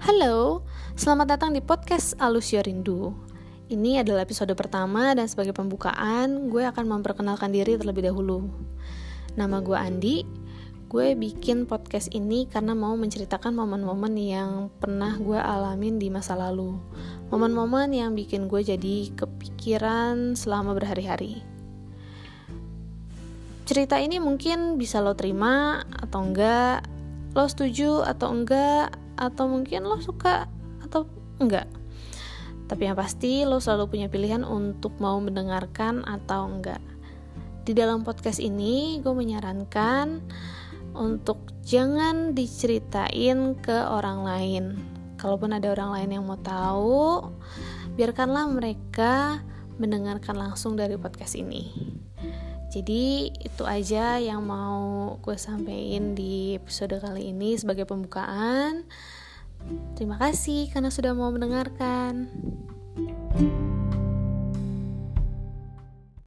Halo, selamat datang di podcast Alus Rindu. Ini adalah episode pertama dan sebagai pembukaan, gue akan memperkenalkan diri terlebih dahulu. Nama gue Andi, gue bikin podcast ini karena mau menceritakan momen-momen yang pernah gue alamin di masa lalu. Momen-momen yang bikin gue jadi kepikiran selama berhari-hari. Cerita ini mungkin bisa lo terima atau enggak, lo setuju atau enggak, atau mungkin lo suka atau enggak. Tapi yang pasti lo selalu punya pilihan untuk mau mendengarkan atau enggak. Di dalam podcast ini gue menyarankan untuk jangan diceritain ke orang lain. Kalaupun ada orang lain yang mau tahu biarkanlah mereka mendengarkan langsung dari podcast ini jadi itu aja yang mau gue sampaikan di episode kali ini sebagai pembukaan. Terima kasih karena sudah mau mendengarkan. thank you